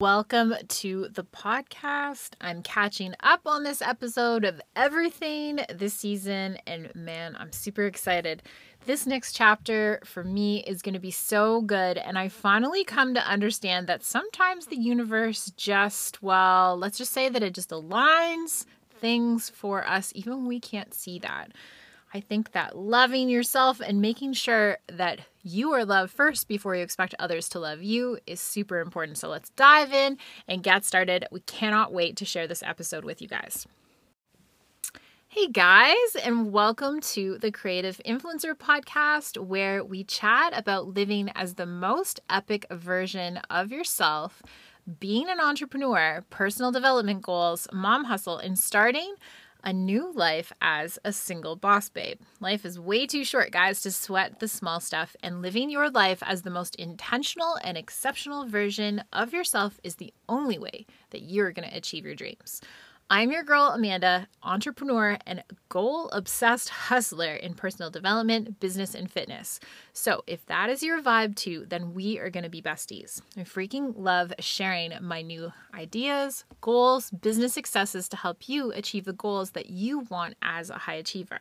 Welcome to the podcast. I'm catching up on this episode of everything this season, and man, I'm super excited. This next chapter for me is going to be so good, and I finally come to understand that sometimes the universe just, well, let's just say that it just aligns things for us, even when we can't see that. I think that loving yourself and making sure that you are loved first before you expect others to love you is super important. So let's dive in and get started. We cannot wait to share this episode with you guys. Hey guys, and welcome to the Creative Influencer Podcast, where we chat about living as the most epic version of yourself, being an entrepreneur, personal development goals, mom hustle, and starting a new life as a single boss babe. Life is way too short, guys, to sweat the small stuff, and living your life as the most intentional and exceptional version of yourself is the only way that you're going to achieve your dreams. I'm your girl, Amanda, entrepreneur and goal obsessed hustler in personal development, business, and fitness. So, if that is your vibe too, then we are going to be besties. I freaking love sharing my new ideas, goals, business successes to help you achieve the goals that you want as a high achiever.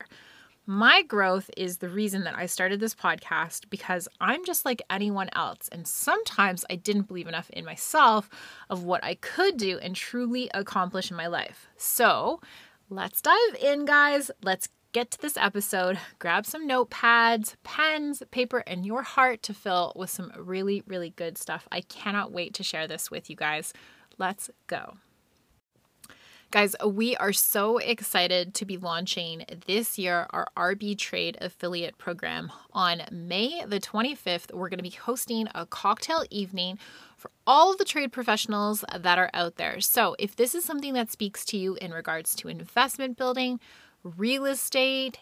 My growth is the reason that I started this podcast because I'm just like anyone else. And sometimes I didn't believe enough in myself of what I could do and truly accomplish in my life. So let's dive in, guys. Let's get to this episode. Grab some notepads, pens, paper, and your heart to fill with some really, really good stuff. I cannot wait to share this with you guys. Let's go. Guys, we are so excited to be launching this year our RB Trade affiliate program. On May the 25th, we're going to be hosting a cocktail evening for all of the trade professionals that are out there. So, if this is something that speaks to you in regards to investment building, real estate,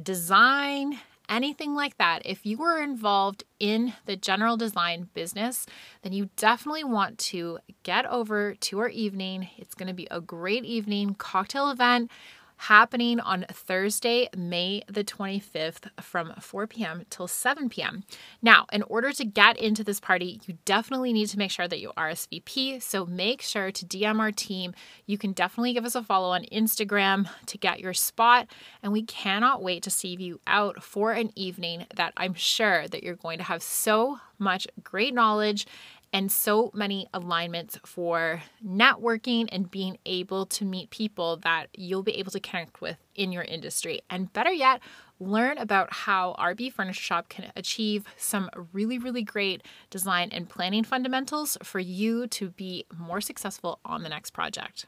design, anything like that, if you are involved in the general design business, then you definitely want to get over to our evening. It's going to be a great evening cocktail event happening on Thursday, May the 25th from 4 p.m. till 7 p.m. Now, in order to get into this party, you definitely need to make sure that you RSVP. So make sure to DM our team. You can definitely give us a follow on Instagram to get your spot. And we cannot wait to see you out for an evening that I'm sure that you're going to have so much great knowledge and so many alignments for networking and being able to meet people that you'll be able to connect with in your industry. And better yet, learn about how RB Furniture Shop can achieve some really, really great design and planning fundamentals for you to be more successful on the next project.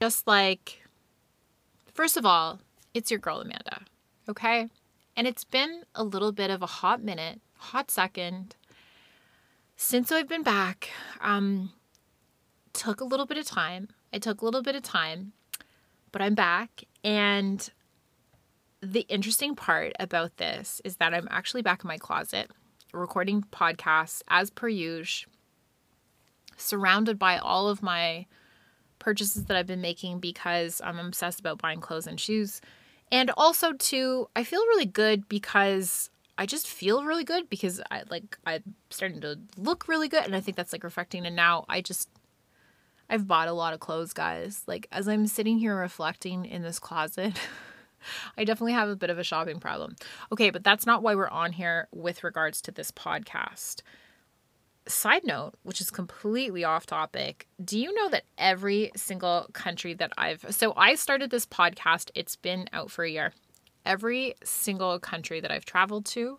Just like, first of all, it's your girl Amanda, okay? And it's been a little bit of a hot minute, hot second since I've been back. Um, took a little bit of time. I took a little bit of time, but I'm back. And the interesting part about this is that I'm actually back in my closet recording podcasts as per usual, surrounded by all of my purchases that I've been making because I'm obsessed about buying clothes and shoes. And also too, I feel really good because I just feel really good because I like I'm starting to look really good and I think that's like reflecting and now I just I've bought a lot of clothes, guys. Like as I'm sitting here reflecting in this closet, I definitely have a bit of a shopping problem. Okay, but that's not why we're on here with regards to this podcast side note, which is completely off topic, do you know that every single country that I've so I started this podcast, it's been out for a year. Every single country that I've traveled to,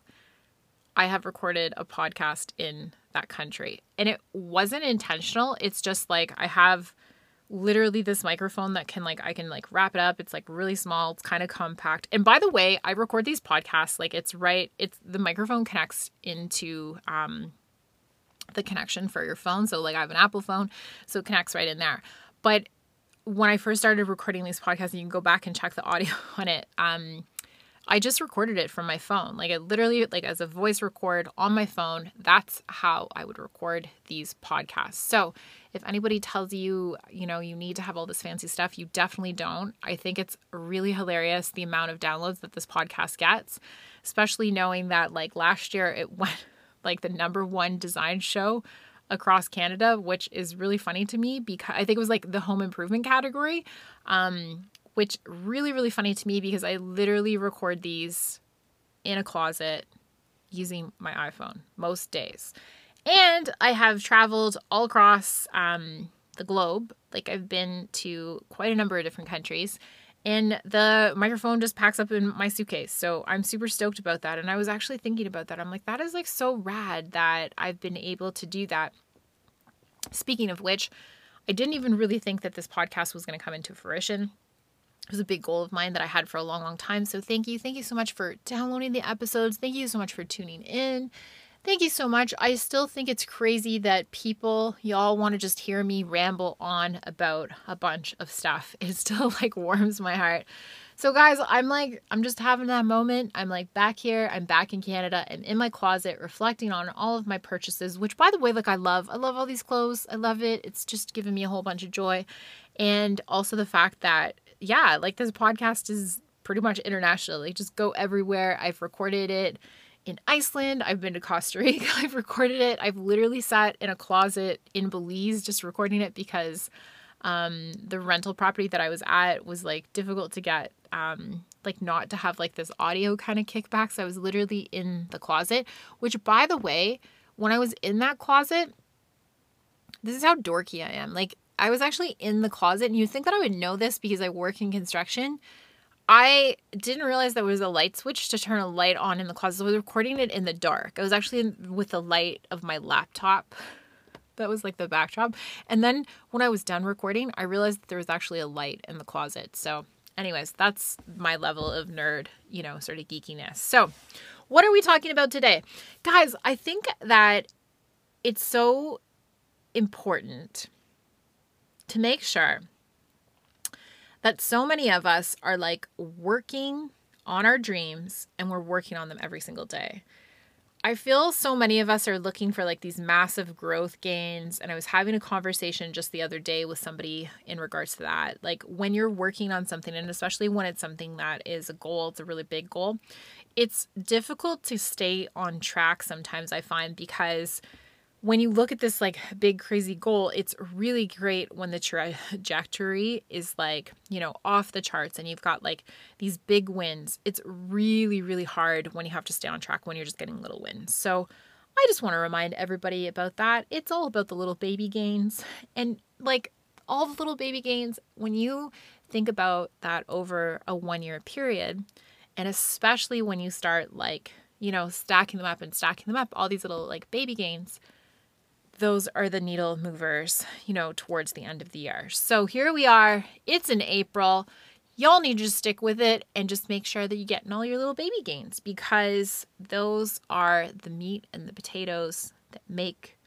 I have recorded a podcast in that country. And it wasn't intentional. It's just like I have literally this microphone that can like I can like wrap it up. It's like really small, it's kind of compact. And by the way, I record these podcasts like it's right it's the microphone connects into um the connection for your phone. So, like, I have an Apple phone, so it connects right in there. But when I first started recording these podcasts, you can go back and check the audio on it. Um, I just recorded it from my phone. Like I literally like as a voice record on my phone. That's how I would record these podcasts. So, if anybody tells you, you know, you need to have all this fancy stuff, you definitely don't. I think it's really hilarious the amount of downloads that this podcast gets, especially knowing that like last year it went like the number 1 design show across Canada, which is really funny to me because I think it was like the home improvement category. Um which really really funny to me because I literally record these in a closet using my iPhone most days. And I have traveled all across um, the globe. Like I've been to quite a number of different countries. And the microphone just packs up in my suitcase. So I'm super stoked about that. And I was actually thinking about that. I'm like, that is like so rad that I've been able to do that. Speaking of which, I didn't even really think that this podcast was going to come into fruition it was a big goal of mine that I had for a long, long time. So thank you. Thank you so much for downloading the episodes. Thank you so much for tuning in. Thank you so much. I still think it's crazy that people, y'all want to just hear me ramble on about a bunch of stuff. It still like warms my heart. So, guys, I'm like, I'm just having that moment. I'm like back here. I'm back in Canada. I'm in my closet reflecting on all of my purchases, which, by the way, like I love. I love all these clothes. I love it. It's just giving me a whole bunch of joy. And also the fact that yeah, like this podcast is pretty much international. Like just go everywhere. I've recorded it in Iceland. I've been to Costa Rica. I've recorded it. I've literally sat in a closet in Belize just recording it because um, the rental property that I was at was like difficult to get, um, like not to have like this audio kind of kickback. So I was literally in the closet, which by the way, when I was in that closet, this is how dorky I am. Like I was actually in the closet, and you think that I would know this because I work in construction. I didn't realize there was a light switch to turn a light on in the closet. I was recording it in the dark. I was actually in, with the light of my laptop. That was like the backdrop. And then when I was done recording, I realized that there was actually a light in the closet. So, anyways, that's my level of nerd, you know, sort of geekiness. So, what are we talking about today? Guys, I think that it's so important to make sure that so many of us are like working on our dreams and we're working on them every single day. I feel so many of us are looking for like these massive growth gains. And I was having a conversation just the other day with somebody in regards to that. Like when you're working on something, and especially when it's something that is a goal, it's a really big goal, it's difficult to stay on track sometimes, I find, because when you look at this like big crazy goal, it's really great when the trajectory is like, you know, off the charts and you've got like these big wins. It's really, really hard when you have to stay on track when you're just getting little wins. So I just want to remind everybody about that. It's all about the little baby gains. And like all the little baby gains, when you think about that over a one year period, and especially when you start like, you know, stacking them up and stacking them up, all these little like baby gains those are the needle movers, you know, towards the end of the year. So here we are. It's in April. Y'all need to stick with it and just make sure that you get in all your little baby gains because those are the meat and the potatoes that make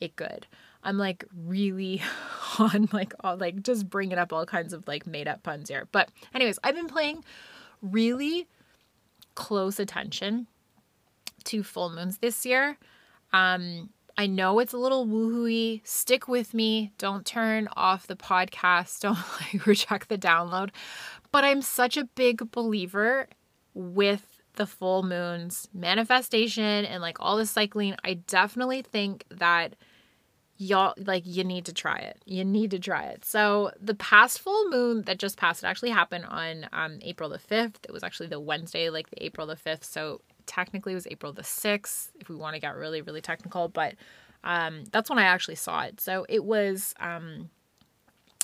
it good. I'm like really on like all like just bringing up all kinds of like made up puns here. But anyways, I've been playing really close attention to full moons this year. Um I know it's a little woohooey. Stick with me. Don't turn off the podcast. Don't like reject the download. But I'm such a big believer with the full moons manifestation and like all the cycling. I definitely think that y'all like you need to try it. You need to try it. So the past full moon that just passed, it actually happened on um, April the 5th. It was actually the Wednesday, like the April the 5th. So technically was April the 6th, if we want to get really, really technical, but um, that's when I actually saw it. So it was um,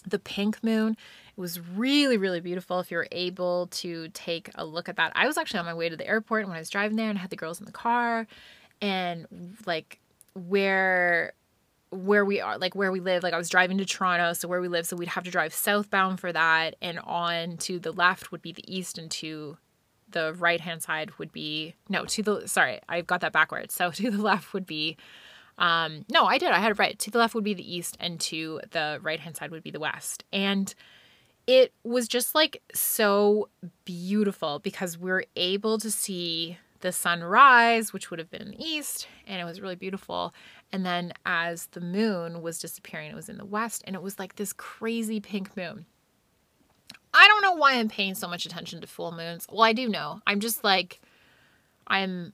the pink moon. It was really, really beautiful if you're able to take a look at that. I was actually on my way to the airport when I was driving there and I had the girls in the car and like where where we are like where we live like i was driving to toronto so where we live so we'd have to drive southbound for that and on to the left would be the east and to the right hand side would be no to the sorry i got that backwards so to the left would be um no i did i had it right to the left would be the east and to the right hand side would be the west and it was just like so beautiful because we are able to see the sunrise, which would have been in the east, and it was really beautiful. And then as the moon was disappearing, it was in the west, and it was like this crazy pink moon. I don't know why I'm paying so much attention to full moons. Well, I do know. I'm just like, I'm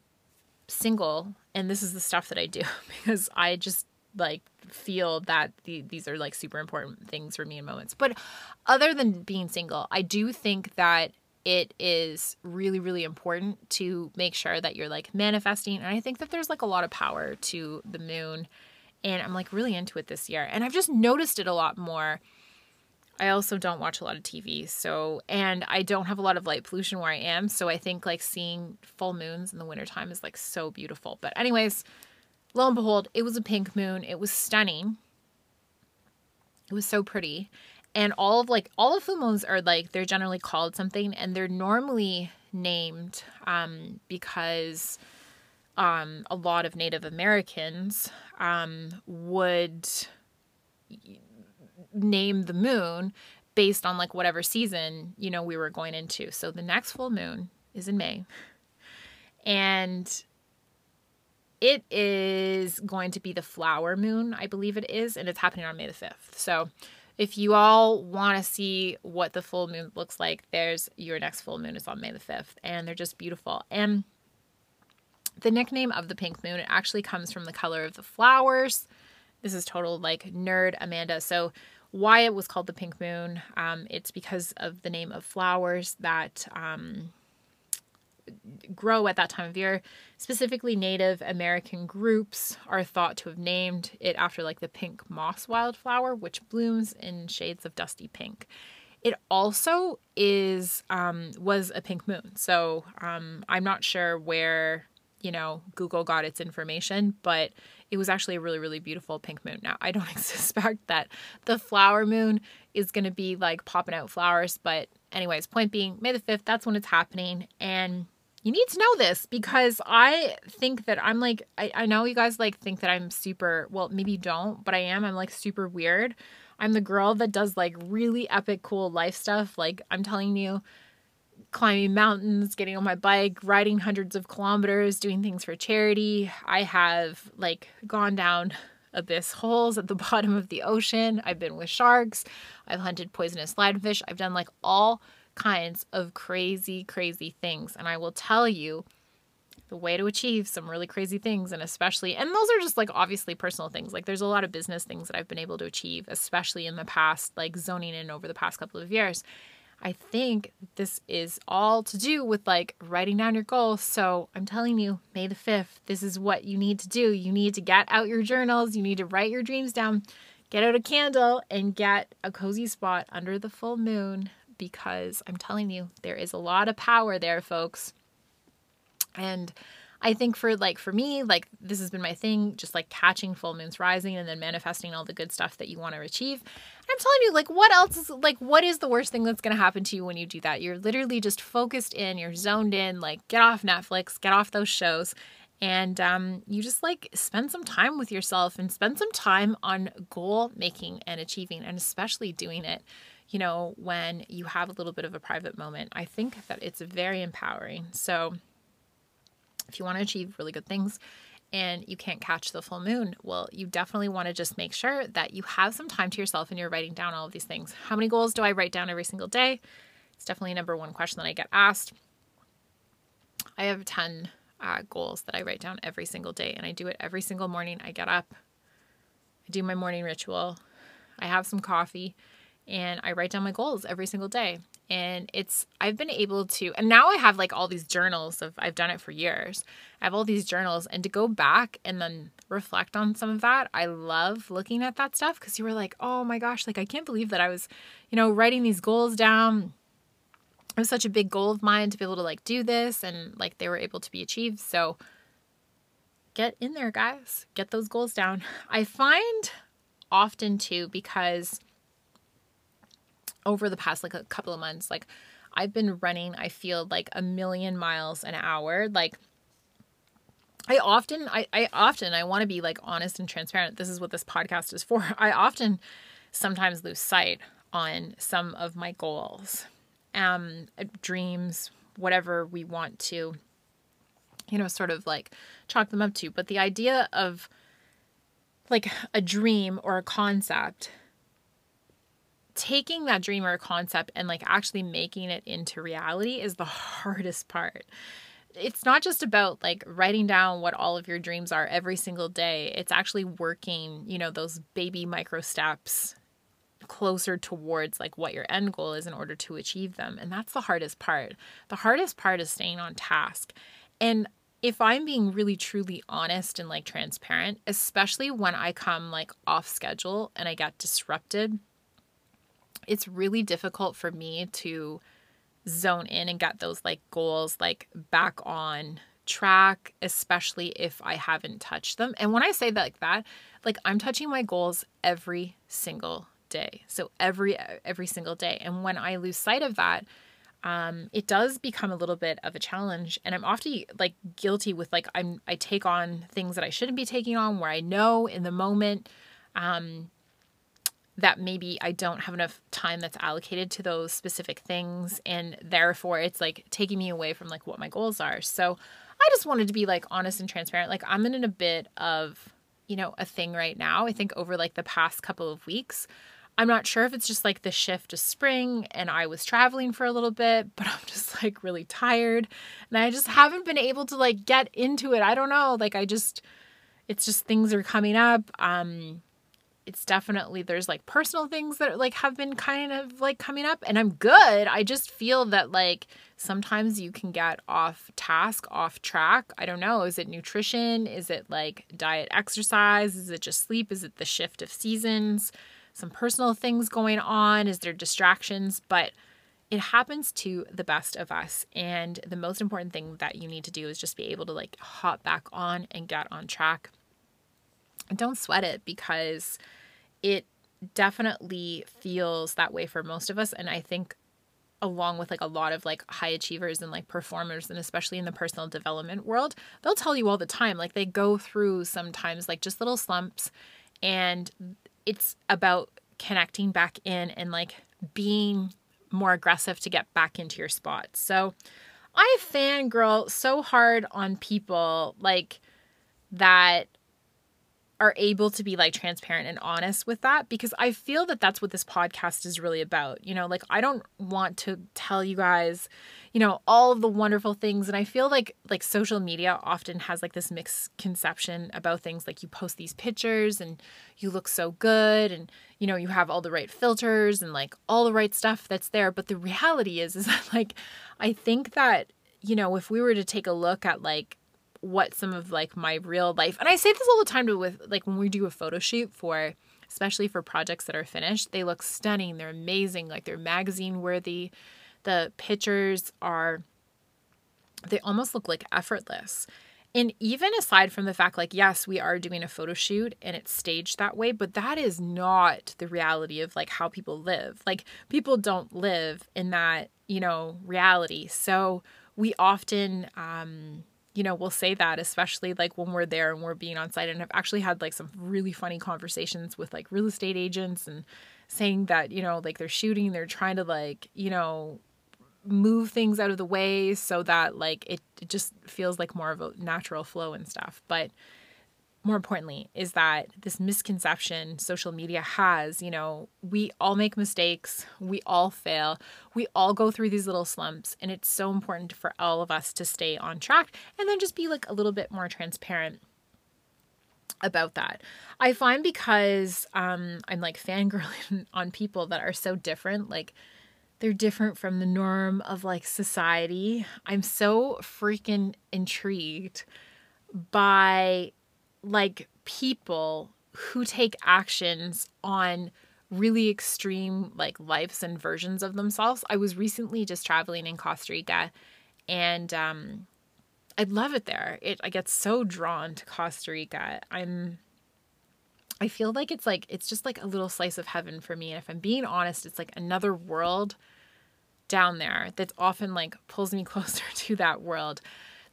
single, and this is the stuff that I do because I just like feel that the, these are like super important things for me in moments. But other than being single, I do think that it is really really important to make sure that you're like manifesting and I think that there's like a lot of power to the moon and I'm like really into it this year. And I've just noticed it a lot more. I also don't watch a lot of TV, so and I don't have a lot of light pollution where I am, so I think like seeing full moons in the wintertime is like so beautiful. But anyways, lo and behold, it was a pink moon. It was stunning. It was so pretty. And all of like all of full moons are like they're generally called something and they're normally named um, because um, a lot of Native Americans um, would name the moon based on like whatever season you know we were going into. So the next full moon is in May. And it is going to be the flower moon, I believe it is, and it's happening on May the 5th. So if you all want to see what the full moon looks like, there's your next full moon is on May the 5th, and they're just beautiful. And the nickname of the pink moon, it actually comes from the color of the flowers. This is total like nerd Amanda. So why it was called the pink moon, um, it's because of the name of flowers that um, grow at that time of year. Specifically, Native American groups are thought to have named it after like the pink moss wildflower, which blooms in shades of dusty pink. It also is um, was a pink moon, so um, I'm not sure where you know Google got its information, but it was actually a really really beautiful pink moon. Now I don't suspect that the flower moon is going to be like popping out flowers, but anyways, point being, May the 5th, that's when it's happening. And you need to know this because I think that I'm like, I, I know you guys like think that I'm super, well, maybe don't, but I am. I'm like super weird. I'm the girl that does like really epic, cool life stuff. Like, I'm telling you, climbing mountains, getting on my bike, riding hundreds of kilometers, doing things for charity. I have like gone down abyss holes at the bottom of the ocean. I've been with sharks. I've hunted poisonous lionfish. I've done like all kinds of crazy, crazy things. And I will tell you the way to achieve some really crazy things, and especially, and those are just like obviously personal things. Like there's a lot of business things that I've been able to achieve, especially in the past, like zoning in over the past couple of years. I think this is all to do with like writing down your goals. So I'm telling you, May the 5th, this is what you need to do. You need to get out your journals, you need to write your dreams down, get out a candle, and get a cozy spot under the full moon because I'm telling you, there is a lot of power there, folks. And I think for like for me, like this has been my thing, just like catching full moons rising and then manifesting all the good stuff that you want to achieve. I'm telling you, like what else is like what is the worst thing that's gonna happen to you when you do that? You're literally just focused in, you're zoned in, like get off Netflix, get off those shows. And um, you just like spend some time with yourself and spend some time on goal making and achieving, and especially doing it you know, when you have a little bit of a private moment. I think that it's very empowering. So, if you want to achieve really good things and you can't catch the full moon, well, you definitely want to just make sure that you have some time to yourself and you're writing down all of these things. How many goals do I write down every single day? It's definitely number one question that I get asked. I have 10 uh, goals that I write down every single day, and I do it every single morning. I get up, I do my morning ritual, I have some coffee, and I write down my goals every single day. And it's, I've been able to, and now I have like all these journals of, I've done it for years. I have all these journals, and to go back and then reflect on some of that, I love looking at that stuff because you were like, oh my gosh, like I can't believe that I was, you know, writing these goals down. It was such a big goal of mine to be able to like do this, and like they were able to be achieved. So get in there, guys, get those goals down. I find often too, because over the past like a couple of months, like I've been running, I feel like a million miles an hour. Like I often, I, I often, I want to be like honest and transparent. This is what this podcast is for. I often sometimes lose sight on some of my goals, um, dreams, whatever we want to, you know, sort of like chalk them up to. But the idea of like a dream or a concept taking that dream or concept and like actually making it into reality is the hardest part. It's not just about like writing down what all of your dreams are every single day. It's actually working, you know, those baby micro steps closer towards like what your end goal is in order to achieve them. And that's the hardest part. The hardest part is staying on task. And if I'm being really truly honest and like transparent, especially when I come like off schedule and I get disrupted it's really difficult for me to zone in and get those like goals like back on track especially if I haven't touched them. And when I say that like that, like I'm touching my goals every single day. So every every single day. And when I lose sight of that, um, it does become a little bit of a challenge and i'm often like guilty with like i'm i take on things that i shouldn't be taking on where i know in the moment um, that maybe I don't have enough time that's allocated to those specific things and therefore it's like taking me away from like what my goals are. So I just wanted to be like honest and transparent. Like I'm in a bit of, you know, a thing right now. I think over like the past couple of weeks. I'm not sure if it's just like the shift to spring and I was traveling for a little bit, but I'm just like really tired and I just haven't been able to like get into it. I don't know, like I just it's just things are coming up. Um it's definitely there's like personal things that like have been kind of like coming up and I'm good. I just feel that like sometimes you can get off task, off track. I don't know, is it nutrition? Is it like diet, exercise? Is it just sleep? Is it the shift of seasons? Some personal things going on? Is there distractions? But it happens to the best of us and the most important thing that you need to do is just be able to like hop back on and get on track don't sweat it because it definitely feels that way for most of us. And I think along with like a lot of like high achievers and like performers and especially in the personal development world they'll tell you all the time like they go through sometimes like just little slumps and it's about connecting back in and like being more aggressive to get back into your spot so i fangirl so hard on people like that are able to be like transparent and honest with that because I feel that that's what this podcast is really about. You know, like I don't want to tell you guys, you know, all of the wonderful things and I feel like like social media often has like this misconception about things like you post these pictures and you look so good and you know, you have all the right filters and like all the right stuff that's there, but the reality is is that like I think that you know, if we were to take a look at like what some of like my real life and I say this all the time to with like when we do a photo shoot for especially for projects that are finished, they look stunning. They're amazing. Like they're magazine worthy. The pictures are they almost look like effortless. And even aside from the fact, like, yes, we are doing a photo shoot and it's staged that way, but that is not the reality of like how people live. Like, people don't live in that, you know, reality. So we often, um, you know, we'll say that, especially like when we're there and we're being on site. And I've actually had like some really funny conversations with like real estate agents and saying that, you know, like they're shooting, they're trying to like, you know, move things out of the way so that like it, it just feels like more of a natural flow and stuff. But more importantly is that this misconception social media has you know we all make mistakes we all fail we all go through these little slumps and it's so important for all of us to stay on track and then just be like a little bit more transparent about that. I find because um i'm like fangirling on people that are so different like they're different from the norm of like society. I'm so freaking intrigued by like people who take actions on really extreme like lives and versions of themselves. I was recently just traveling in Costa Rica and um I love it there. It I get so drawn to Costa Rica. I'm I feel like it's like it's just like a little slice of heaven for me. And if I'm being honest, it's like another world down there that's often like pulls me closer to that world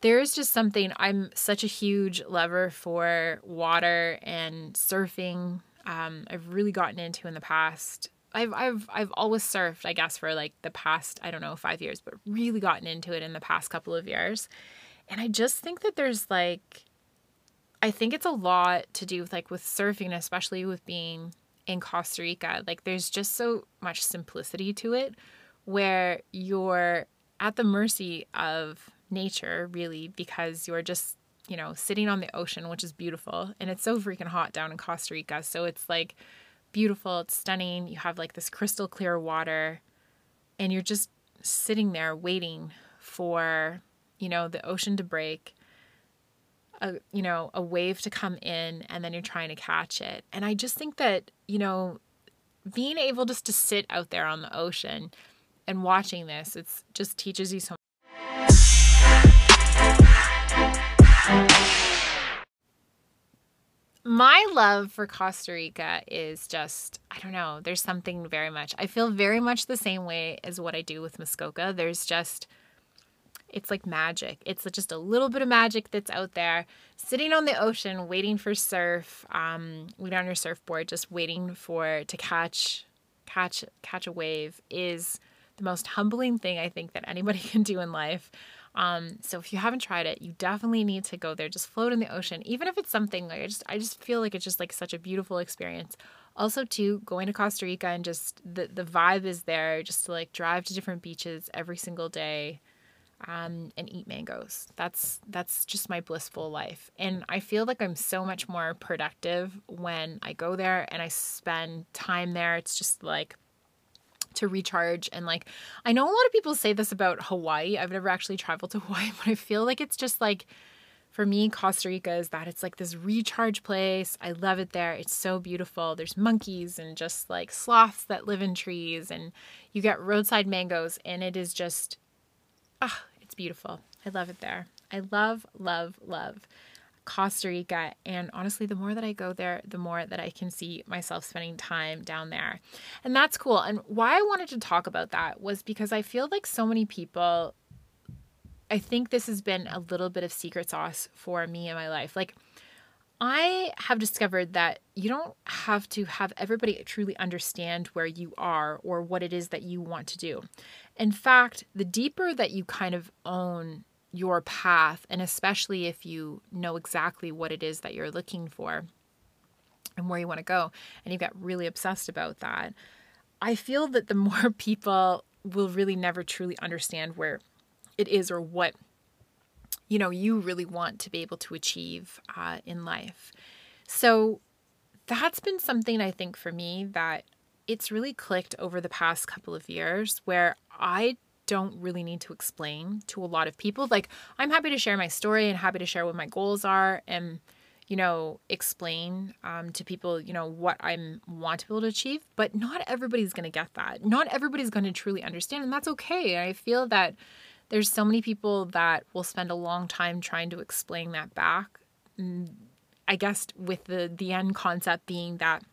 there is just something I'm such a huge lover for water and surfing. Um, I've really gotten into in the past I've I've I've always surfed, I guess, for like the past, I don't know, 5 years, but really gotten into it in the past couple of years. And I just think that there's like I think it's a lot to do with like with surfing, especially with being in Costa Rica. Like there's just so much simplicity to it where you're at the mercy of nature, really, because you're just, you know, sitting on the ocean, which is beautiful. And it's so freaking hot down in Costa Rica. So it's like beautiful, it's stunning. You have like this crystal clear water, and you're just sitting there waiting for, you know, the ocean to break. A, you know a wave to come in and then you're trying to catch it and i just think that you know being able just to sit out there on the ocean and watching this it's just teaches you so my love for Costa Rica is just, I don't know, there's something very much. I feel very much the same way as what I do with Muskoka. There's just, it's like magic. It's just a little bit of magic that's out there, sitting on the ocean, waiting for surf, um, waiting on your surfboard, just waiting for to catch, catch, catch a wave is the most humbling thing I think that anybody can do in life. Um, so if you haven't tried it, you definitely need to go there. Just float in the ocean, even if it's something like I just I just feel like it's just like such a beautiful experience. Also, too, going to Costa Rica and just the the vibe is there. Just to like drive to different beaches every single day, um, and eat mangoes. That's that's just my blissful life. And I feel like I'm so much more productive when I go there and I spend time there. It's just like to recharge and like I know a lot of people say this about Hawaii. I've never actually traveled to Hawaii, but I feel like it's just like for me Costa Rica is that it's like this recharge place. I love it there. It's so beautiful. There's monkeys and just like sloths that live in trees and you get roadside mangoes and it is just ah, it's beautiful. I love it there. I love love love Costa Rica. And honestly, the more that I go there, the more that I can see myself spending time down there. And that's cool. And why I wanted to talk about that was because I feel like so many people, I think this has been a little bit of secret sauce for me in my life. Like, I have discovered that you don't have to have everybody truly understand where you are or what it is that you want to do. In fact, the deeper that you kind of own your path, and especially if you know exactly what it is that you're looking for and where you want to go, and you get really obsessed about that, I feel that the more people will really never truly understand where it is or what you know you really want to be able to achieve uh, in life. So that's been something I think for me that it's really clicked over the past couple of years where I don't really need to explain to a lot of people. Like, I'm happy to share my story and happy to share what my goals are and, you know, explain um, to people, you know, what I want to be able to achieve. But not everybody's going to get that. Not everybody's going to truly understand. And that's okay. I feel that there's so many people that will spend a long time trying to explain that back. Mm, I guess with the the end concept being that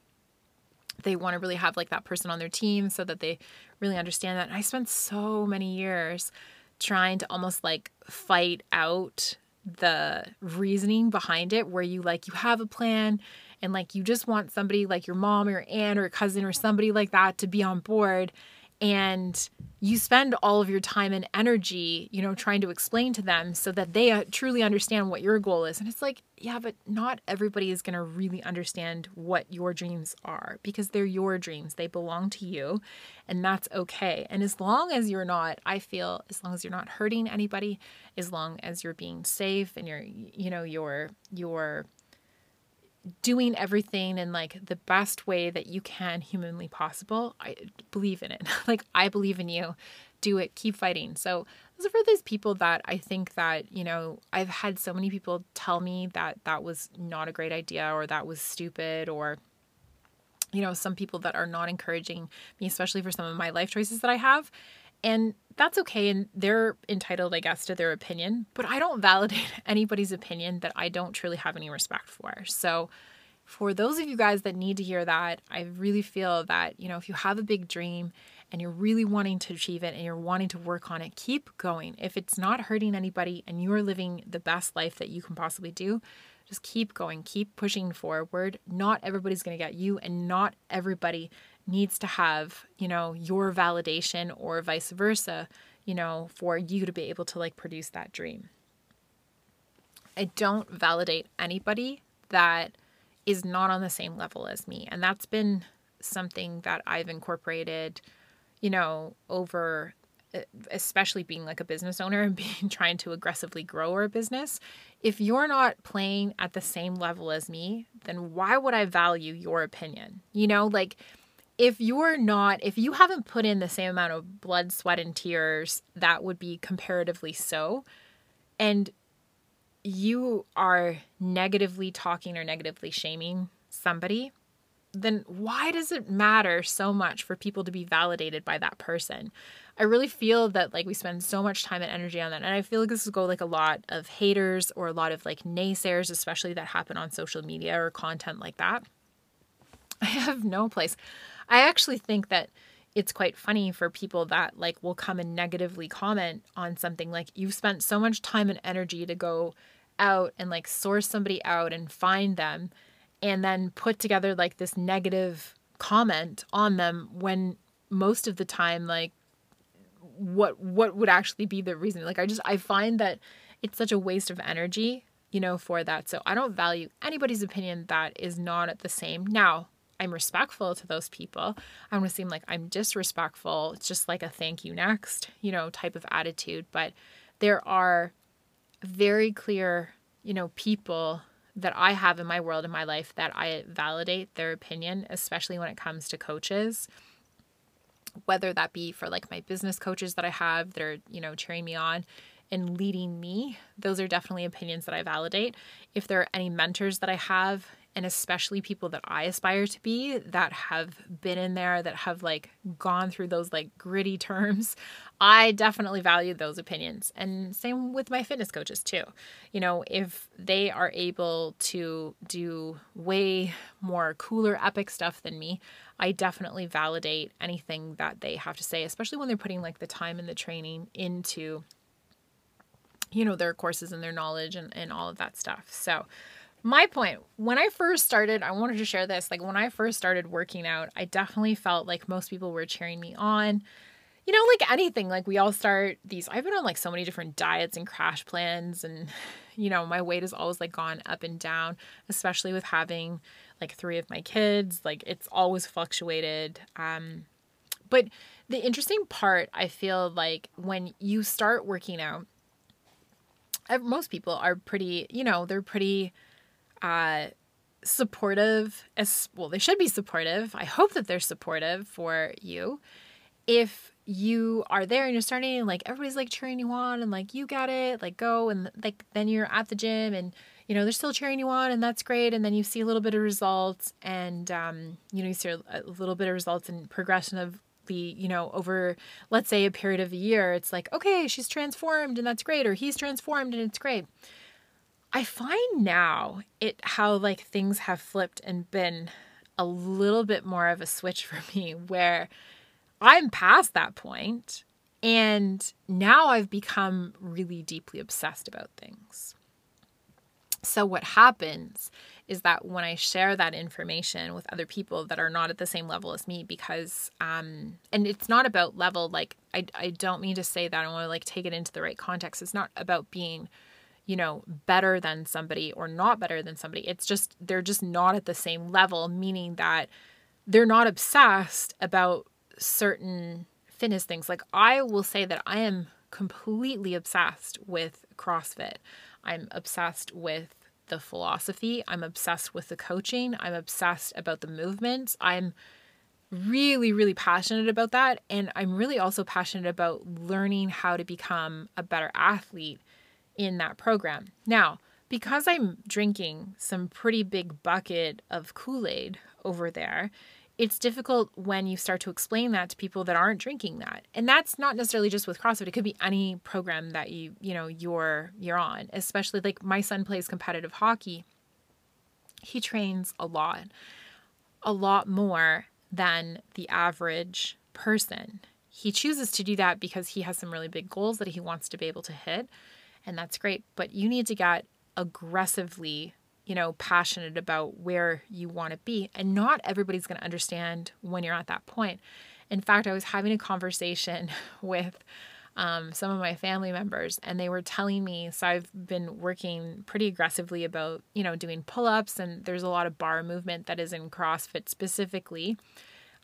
they want to really have like that person on their team so that they really understand that. And I spent so many years trying to almost like fight out the reasoning behind it where you like you have a plan and like you just want somebody like your mom or your aunt or cousin or somebody like that to be on board and you spend all of your time and energy, you know, trying to explain to them so that they uh, truly understand what your goal is. And it's like, yeah, but not everybody is going to really understand what your dreams are because they're your dreams. They belong to you, and that's okay. And as long as you're not, I feel, as long as you're not hurting anybody, as long as you're being safe and you're, you know, you're, you're, doing everything in like the best way that you can humanly possible, I believe in it. like I believe in you. Do it. Keep fighting. So those are for those people that I think that, you know, I've had so many people tell me that that was not a great idea or that was stupid or you know, some people that are not encouraging me, especially for some of my life choices that I have. And that's okay. And they're entitled, I guess, to their opinion. But I don't validate anybody's opinion that I don't truly have any respect for. So, for those of you guys that need to hear that, I really feel that, you know, if you have a big dream and you're really wanting to achieve it and you're wanting to work on it, keep going. If it's not hurting anybody and you're living the best life that you can possibly do, just keep going, keep pushing forward. Not everybody's going to get you, and not everybody needs to have, you know, your validation or vice versa, you know, for you to be able to like produce that dream. I don't validate anybody that is not on the same level as me. And that's been something that I've incorporated, you know, over especially being like a business owner and being trying to aggressively grow our business, if you're not playing at the same level as me, then why would I value your opinion? You know, like if you're not, if you haven't put in the same amount of blood, sweat, and tears, that would be comparatively so. And you are negatively talking or negatively shaming somebody, then why does it matter so much for people to be validated by that person? I really feel that like we spend so much time and energy on that. And I feel like this will go like a lot of haters or a lot of like naysayers, especially that happen on social media or content like that. I have no place. I actually think that it's quite funny for people that like will come and negatively comment on something. Like you've spent so much time and energy to go out and like source somebody out and find them and then put together like this negative comment on them when most of the time like what what would actually be the reason? Like i just i find that it's such a waste of energy you know for that. So i don't value anybody's opinion that is not at the same. Now i'm respectful to those people i want to seem like i'm disrespectful it's just like a thank you next you know type of attitude but there are very clear you know people that i have in my world in my life that i validate their opinion especially when it comes to coaches whether that be for like my business coaches that I have that are, you know, cheering me on and leading me. Those are definitely opinions that I validate. If there are any mentors that I have, and especially people that I aspire to be that have been in there, that have like gone through those like gritty terms, I definitely value those opinions. And same with my fitness coaches too. You know, if they are able to do way more cooler, epic stuff than me, I definitely validate anything that they have to say, especially when they're putting like the time and the training into, you know, their courses and their knowledge and, and all of that stuff. So, my point when I first started, I wanted to share this. Like, when I first started working out, I definitely felt like most people were cheering me on. You know, like anything, like we all start these. I've been on like so many different diets and crash plans, and you know, my weight has always like gone up and down, especially with having like three of my kids. Like it's always fluctuated. Um, but the interesting part, I feel like when you start working out, most people are pretty, you know, they're pretty uh, supportive as well they should be supportive i hope that they're supportive for you if you are there and you're starting and like everybody's like cheering you on and like you got it like go and like then you're at the gym and you know, they're still cheering you on and that's great. And then you see a little bit of results and, um, you know, you see a little bit of results and progression of the, you know, over, let's say a period of a year, it's like, okay, she's transformed and that's great. Or he's transformed and it's great. I find now it how like things have flipped and been a little bit more of a switch for me where I'm past that point and now I've become really deeply obsessed about things. So, what happens is that when I share that information with other people that are not at the same level as me, because, um, and it's not about level, like, I, I don't mean to say that. I want to like take it into the right context. It's not about being, you know, better than somebody or not better than somebody. It's just, they're just not at the same level, meaning that they're not obsessed about certain fitness things. Like, I will say that I am completely obsessed with CrossFit. I'm obsessed with the philosophy. I'm obsessed with the coaching. I'm obsessed about the movements. I'm really, really passionate about that. And I'm really also passionate about learning how to become a better athlete in that program. Now, because I'm drinking some pretty big bucket of Kool Aid over there, it's difficult when you start to explain that to people that aren't drinking that. And that's not necessarily just with CrossFit. It could be any program that you, you know, you're you're on. Especially like my son plays competitive hockey. He trains a lot. A lot more than the average person. He chooses to do that because he has some really big goals that he wants to be able to hit, and that's great, but you need to get aggressively you know, passionate about where you want to be. And not everybody's going to understand when you're at that point. In fact, I was having a conversation with um, some of my family members, and they were telling me. So I've been working pretty aggressively about, you know, doing pull ups, and there's a lot of bar movement that is in CrossFit specifically.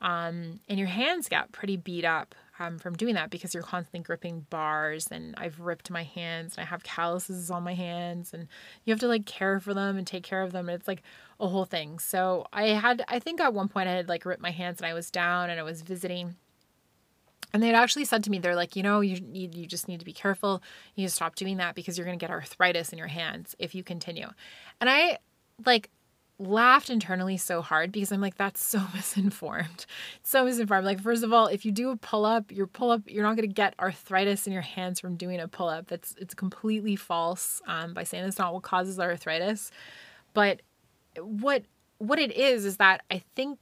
Um, and your hands got pretty beat up um, from doing that because you're constantly gripping bars and I've ripped my hands and I have calluses on my hands and you have to like care for them and take care of them and it's like a whole thing. So I had I think at one point I had like ripped my hands and I was down and I was visiting and they had actually said to me they're like you know you you, you just need to be careful you need to stop doing that because you're going to get arthritis in your hands if you continue and i like laughed internally so hard because I'm like, that's so misinformed. so misinformed. Like, first of all, if you do a pull up, your pull up, you're not going to get arthritis in your hands from doing a pull up. That's it's completely false um, by saying that's not what causes arthritis. But what what it is is that I think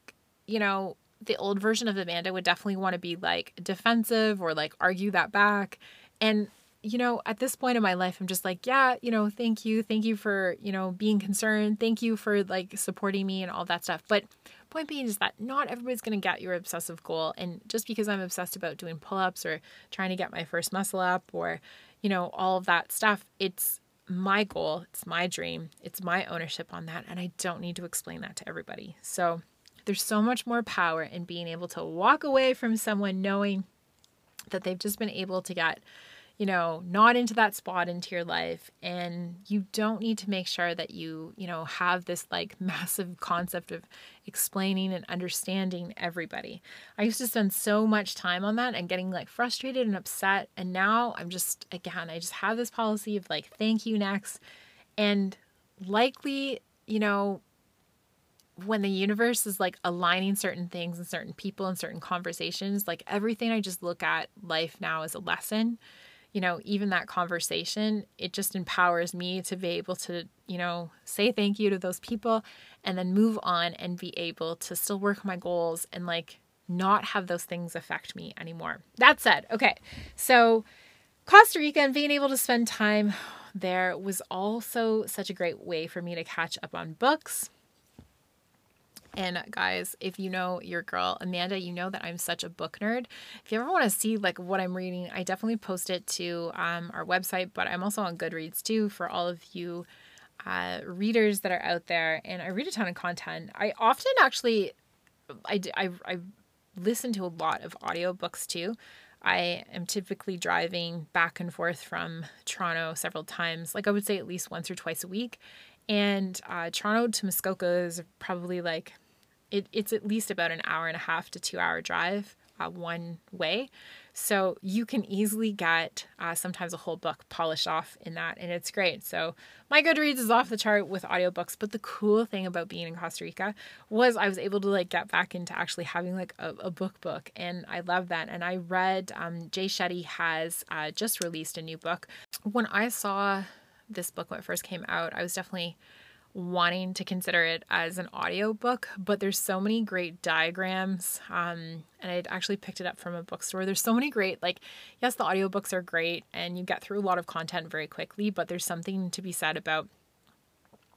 you know the old version of Amanda would definitely want to be like defensive or like argue that back. And you know, at this point in my life, I'm just like, yeah, you know, thank you. Thank you for, you know, being concerned. Thank you for like supporting me and all that stuff. But point being is that not everybody's going to get your obsessive goal. And just because I'm obsessed about doing pull ups or trying to get my first muscle up or, you know, all of that stuff, it's my goal. It's my dream. It's my ownership on that. And I don't need to explain that to everybody. So there's so much more power in being able to walk away from someone knowing that they've just been able to get you know, not into that spot into your life. And you don't need to make sure that you, you know, have this like massive concept of explaining and understanding everybody. I used to spend so much time on that and getting like frustrated and upset. And now I'm just, again, I just have this policy of like, thank you next. And likely, you know, when the universe is like aligning certain things and certain people and certain conversations, like everything I just look at life now as a lesson you know, even that conversation, it just empowers me to be able to, you know, say thank you to those people and then move on and be able to still work my goals and like not have those things affect me anymore. That said, okay, so Costa Rica and being able to spend time there was also such a great way for me to catch up on books and guys, if you know your girl Amanda, you know that I'm such a book nerd. If you ever want to see like what I'm reading, I definitely post it to um, our website, but I'm also on Goodreads too for all of you uh, readers that are out there. And I read a ton of content. I often actually, I, I, I listen to a lot of audiobooks too. I am typically driving back and forth from Toronto several times, like I would say at least once or twice a week. And uh, Toronto to Muskoka is probably like it, it's at least about an hour and a half to two hour drive uh, one way. So you can easily get uh, sometimes a whole book polished off in that, and it's great. So my Goodreads is off the chart with audiobooks, but the cool thing about being in Costa Rica was I was able to like get back into actually having like a, a book book, and I love that. And I read um, Jay Shetty has uh, just released a new book. When I saw this book when it first came out, I was definitely wanting to consider it as an audiobook, but there's so many great diagrams. Um, and I'd actually picked it up from a bookstore. There's so many great, like, yes, the audiobooks are great and you get through a lot of content very quickly, but there's something to be said about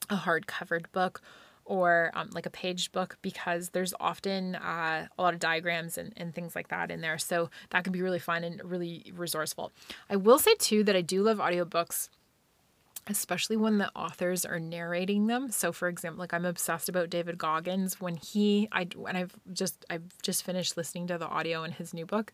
a hard covered book or um, like a paged book because there's often uh, a lot of diagrams and, and things like that in there. So that can be really fun and really resourceful. I will say too that I do love audiobooks especially when the authors are narrating them. So for example, like I'm obsessed about David Goggins when he I when I've just I've just finished listening to the audio in his new book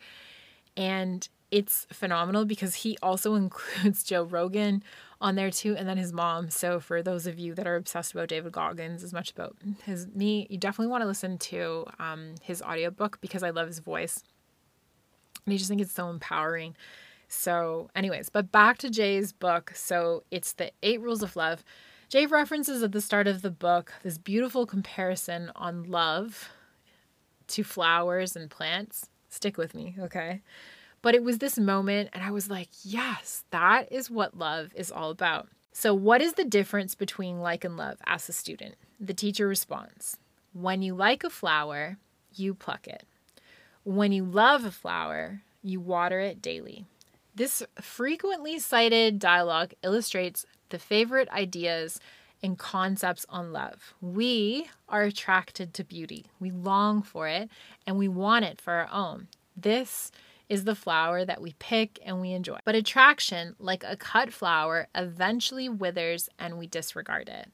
and it's phenomenal because he also includes Joe Rogan on there too and then his mom. So for those of you that are obsessed about David Goggins as much about his me, you definitely want to listen to um his audiobook because I love his voice. And I just think it's so empowering so, anyways, but back to Jay's book. So, it's the Eight Rules of Love. Jay references at the start of the book this beautiful comparison on love to flowers and plants. Stick with me, okay? But it was this moment, and I was like, yes, that is what love is all about. So, what is the difference between like and love? asks the student. The teacher responds When you like a flower, you pluck it. When you love a flower, you water it daily. This frequently cited dialogue illustrates the favorite ideas and concepts on love. We are attracted to beauty, we long for it, and we want it for our own. This is the flower that we pick and we enjoy. But attraction, like a cut flower, eventually withers and we disregard it.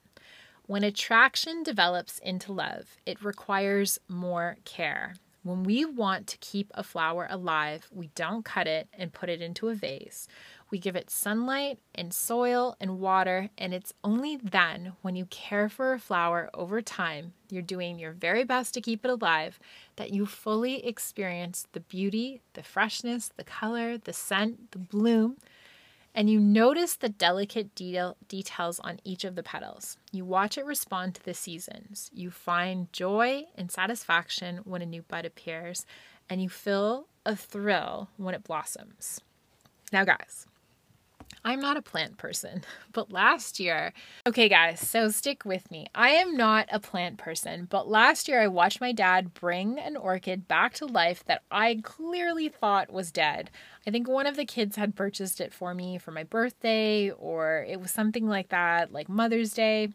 When attraction develops into love, it requires more care. When we want to keep a flower alive, we don't cut it and put it into a vase. We give it sunlight and soil and water, and it's only then, when you care for a flower over time, you're doing your very best to keep it alive, that you fully experience the beauty, the freshness, the color, the scent, the bloom, and you notice the delicate detail, details on each of the petals. You watch it respond to the seasons. You find joy and satisfaction when a new bud appears, and you feel a thrill when it blossoms. Now, guys, I'm not a plant person, but last year, okay, guys, so stick with me. I am not a plant person, but last year I watched my dad bring an orchid back to life that I clearly thought was dead. I think one of the kids had purchased it for me for my birthday, or it was something like that, like Mother's Day.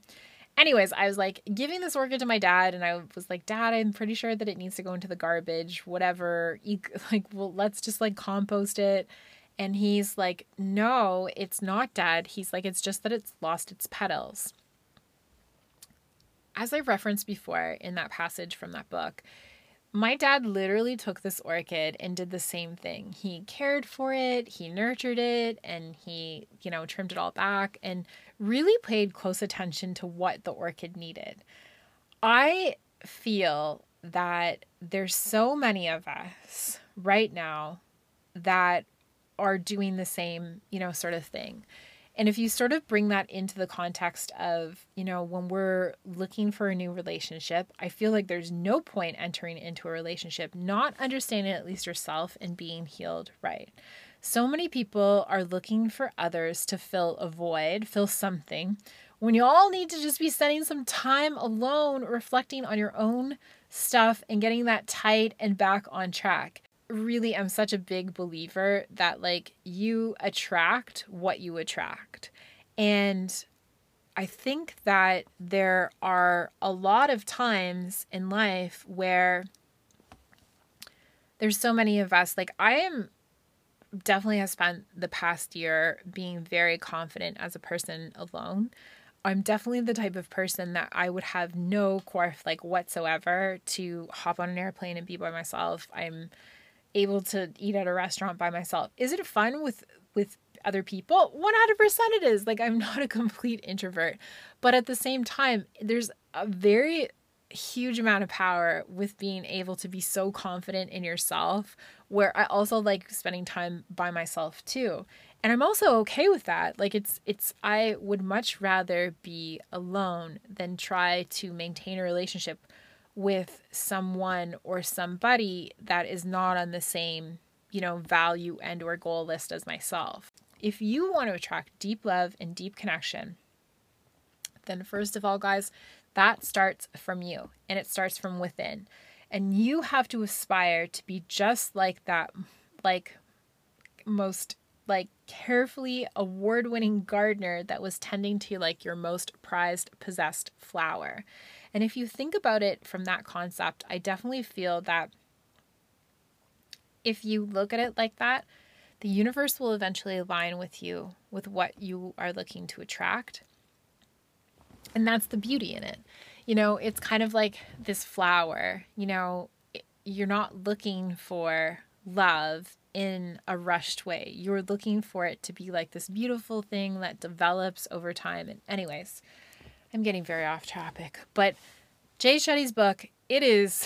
Anyways, I was like giving this orchid to my dad, and I was like, Dad, I'm pretty sure that it needs to go into the garbage, whatever. Like, well, let's just like compost it and he's like, No, it's not dead. He's like, It's just that it's lost its petals. As I referenced before in that passage from that book, my dad literally took this orchid and did the same thing. He cared for it, he nurtured it, and he, you know, trimmed it all back and really paid close attention to what the orchid needed. I feel that there's so many of us right now that are doing the same, you know, sort of thing. And if you sort of bring that into the context of, you know, when we're looking for a new relationship, I feel like there's no point entering into a relationship not understanding at least yourself and being healed right. So many people are looking for others to fill a void, fill something, when you all need to just be spending some time alone reflecting on your own stuff and getting that tight and back on track really am such a big believer that like you attract what you attract. And I think that there are a lot of times in life where there's so many of us like I am definitely have spent the past year being very confident as a person alone. I'm definitely the type of person that I would have no quarf like whatsoever to hop on an airplane and be by myself. I'm able to eat at a restaurant by myself. Is it fun with with other people? 100% it is. Like I'm not a complete introvert, but at the same time, there's a very huge amount of power with being able to be so confident in yourself where I also like spending time by myself too. And I'm also okay with that. Like it's it's I would much rather be alone than try to maintain a relationship with someone or somebody that is not on the same, you know, value and or goal list as myself. If you want to attract deep love and deep connection, then first of all, guys, that starts from you and it starts from within. And you have to aspire to be just like that like most like carefully award-winning gardener that was tending to like your most prized possessed flower. And if you think about it from that concept, I definitely feel that if you look at it like that, the universe will eventually align with you with what you are looking to attract. And that's the beauty in it. You know, it's kind of like this flower, you know, you're not looking for love in a rushed way. You're looking for it to be like this beautiful thing that develops over time. And, anyways, I'm getting very off topic, but Jay Shetty's book, it is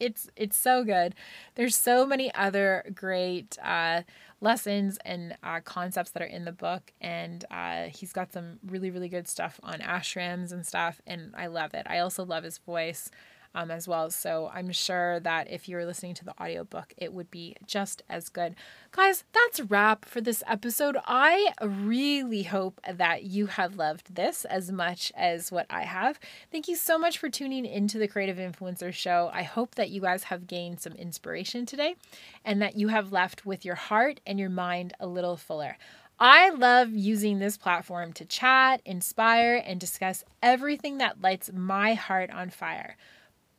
it's it's so good. There's so many other great uh, lessons and uh, concepts that are in the book, and uh, he's got some really really good stuff on ashrams and stuff, and I love it. I also love his voice um, as well. So I'm sure that if you're listening to the audiobook, it would be just as good. Guys, that's a wrap for this episode. I really hope that you have loved this as much as what I have. Thank you so much for tuning into the Creative Influencer Show. I hope that you guys have gained some inspiration today and that you have left with your heart and your mind a little fuller. I love using this platform to chat, inspire, and discuss everything that lights my heart on fire.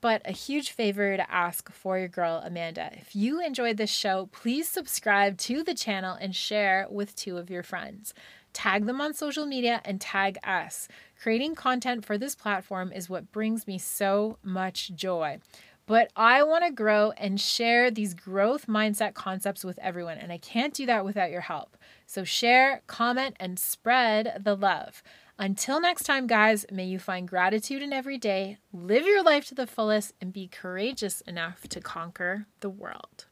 But a huge favor to ask for your girl, Amanda. If you enjoyed this show, please subscribe to the channel and share with two of your friends. Tag them on social media and tag us. Creating content for this platform is what brings me so much joy. But I want to grow and share these growth mindset concepts with everyone, and I can't do that without your help. So share, comment, and spread the love. Until next time, guys, may you find gratitude in every day, live your life to the fullest, and be courageous enough to conquer the world.